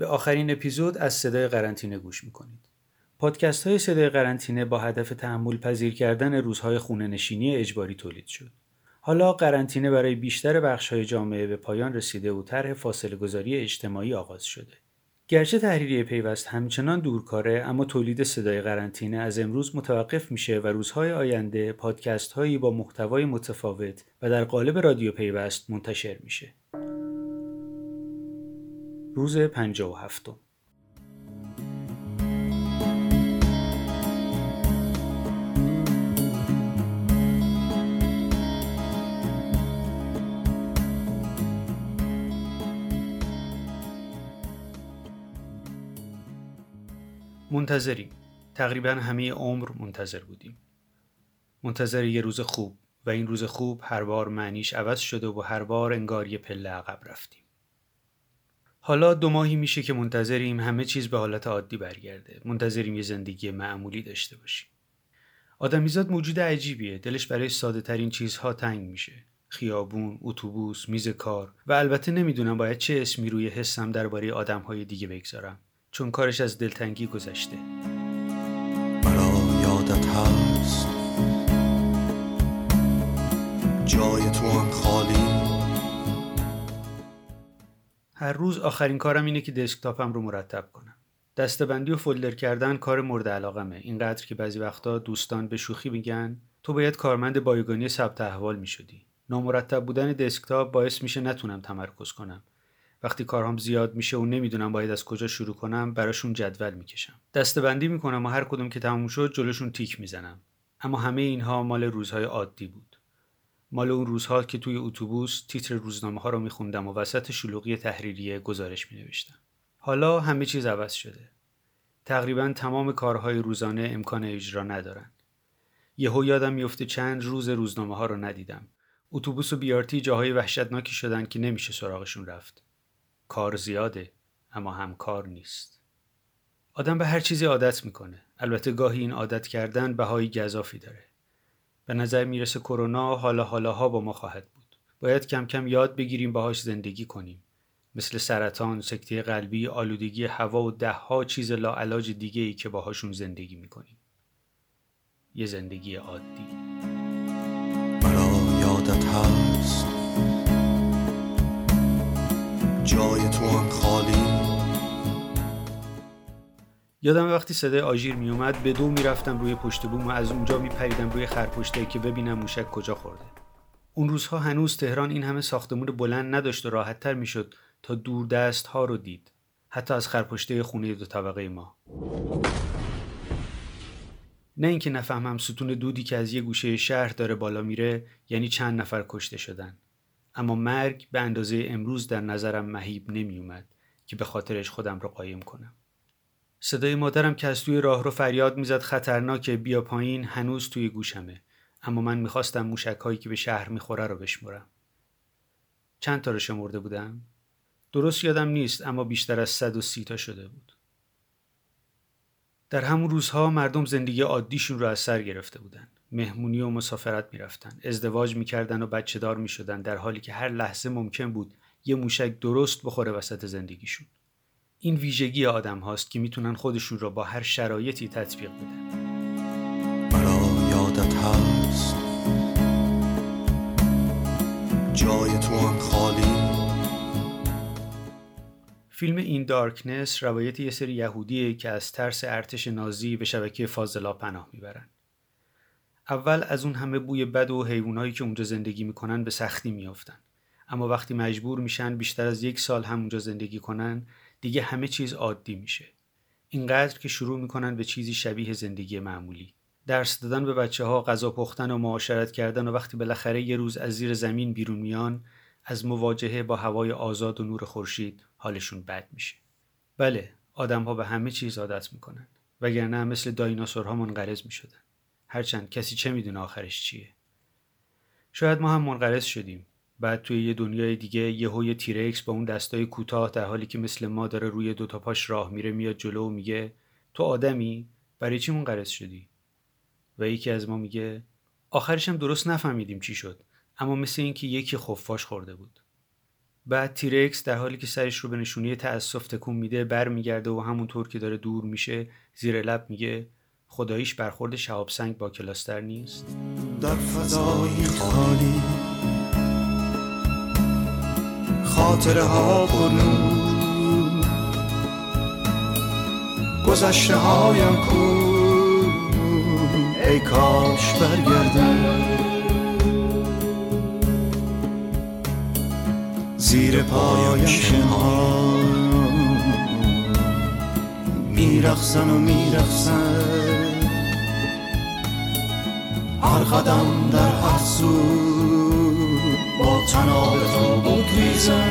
به آخرین اپیزود از صدای قرنطینه گوش می‌کنید. پادکست های صدای قرنطینه با هدف تحمل پذیر کردن روزهای خونه نشینی اجباری تولید شد. حالا قرنطینه برای بیشتر بخش های جامعه به پایان رسیده و طرح فاصله گذاری اجتماعی آغاز شده. گرچه تحریریه پیوست همچنان دورکاره اما تولید صدای قرنطینه از امروز متوقف میشه و روزهای آینده پادکست هایی با محتوای متفاوت و در قالب رادیو پیوست منتشر میشه. روز 57 منتظریم. تقریبا همه عمر منتظر بودیم. منتظر یه روز خوب و این روز خوب هر بار معنیش عوض شده و هر بار انگار یه پله عقب رفتیم. حالا دو ماهی میشه که منتظریم همه چیز به حالت عادی برگرده. منتظریم یه زندگی معمولی داشته باشیم. آدمیزاد موجود عجیبیه. دلش برای ساده ترین چیزها تنگ میشه. خیابون، اتوبوس، میز کار. و البته نمی‌دونم باید چه اسمی روی حسم درباره آدمهای دیگه بگذارم. چون کارش از دلتنگی گذشته. مرا یادت هست. جای تو هم هر روز آخرین کارم اینه که دسکتاپم رو مرتب کنم. دستبندی و فولدر کردن کار مورد علاقمه. اینقدر که بعضی وقتا دوستان به شوخی میگن تو باید کارمند بایگانی ثبت احوال می‌شدی. نامرتب بودن دسکتاپ باعث میشه نتونم تمرکز کنم. وقتی کارهام زیاد میشه و نمی‌دونم باید از کجا شروع کنم براشون جدول می‌کشم. دستبندی می‌کنم و هر کدوم که تموم شد جلوشون تیک می‌زنم. اما همه اینها مال روزهای عادی بود. مال اون روزها که توی اتوبوس تیتر روزنامه ها رو میخوندم و وسط شلوغی تحریریه گزارش مینوشتم. حالا همه چیز عوض شده. تقریبا تمام کارهای روزانه امکان اجرا ندارن. یهو یادم میفته چند روز روزنامه ها رو ندیدم. اتوبوس و بیارتی جاهای وحشتناکی شدن که نمیشه سراغشون رفت. کار زیاده اما هم کار نیست. آدم به هر چیزی عادت می‌کنه. البته گاهی این عادت کردن بهایی گذافی داره. به نظر می‌رسه کرونا حالا حالاها با ما خواهد بود. باید کم کم یاد بگیریم باهاش زندگی کنیم. مثل سرطان، سکته قلبی، آلودگی هوا و دهها چیز لاعلاج دیگه ای که باهاشون زندگی می‌کنیم. یه زندگی عادی. مرا یادت هست. یادم وقتی صدای آژیر میومد به دو می‌رفتم روی پشت بوم و از اونجا میپریدم روی خرپشته که ببینم موشک کجا خورده. اون روزها هنوز تهران این همه ساختمون بلند نداشت و راحتتر می‌شد تا دور دست ها رو دید. حتی از خرپشته خونه دو طبقه ما. نه اینکه نفهمم ستون دودی که از یه گوشه شهر داره بالا میره یعنی چند نفر کشته شدن. اما مرگ به اندازه امروز در نظرم مهیب نمیومد که به خاطرش خودم رو قایم کنم. صدای مادرم که از توی راه رو فریاد می‌زد خطرناکه بیا پایین هنوز توی گوشمه. اما من می‌خواستم موشک هایی که به شهر می‌خوره رو بشمرم چند تا رو شمرده بودم؟ درست یادم نیست اما بیشتر از 130 تا شده بود. در همون روزها مردم زندگی عادیشون رو از سر گرفته بودن. مهمونی و مسافرت می‌رفتن. ازدواج می‌کردن و بچه دار می‌شدن در حالی که هر لحظه ممکن بود یه موشک درست بخوره وسط زندگیشون. این ویژگی آدم هاست که می‌تونن خودشون را با هر شرایطی تطبیق بدن. مرا یادت هست. جای تو هم خالی. فیلم این دارکنس روایت یه سری یهودیه که از ترس ارتش نازی به شبکه فاضلا پناه می‌برن. اول از اون همه بوی بد و حیوانایی که اونجا زندگی می‌کنن به سختی میافتن. اما وقتی مجبور میشن بیشتر از یک سال هم اونجا زندگی کنن دیگه همه چیز عادی میشه. اینقدر که شروع می‌کنن به چیزی شبیه زندگی معمولی. درس دادن به بچه ها غذا پختن و معاشرت کردن و وقتی بالاخره یه روز از زیر زمین بیرون میان از مواجهه با هوای آزاد و نور خورشید حالشون بد میشه. بله آدم ها به همه چیز عادت می‌کنن وگرنه مثل دایناسورها منقرض می‌شدن. هرچند کسی چه می‌دونه آخرش چیه. شاید ما هم منقرض شدیم. بعد توی یه دنیای دیگه یهو یه تیرکس با اون دستای کوتاه در حالی که مثل ما داره روی دو تا پاش راه میره میاد جلو و میگه تو آدمی برای چی منقرض شدی؟ و یکی از ما میگه آخرش هم درست نفهمیدیم چی شد اما مثل اینکه یکی خفاش خورده بود. بعد تیرکس در حالی که سرش رو به نشونی تأسف تکون میده برمیگرده و همونطور که داره دور میشه زیر لب میگه خداییش برخورد شهاب سنگ با کلاستر نیست. در فضای خالی خاطره ها پر گذشته هایم کو ای کاش برگردم. زیر پایم شنها میرخصن و میرخصن هر قدم در هر سو. با تناب تو بگریزن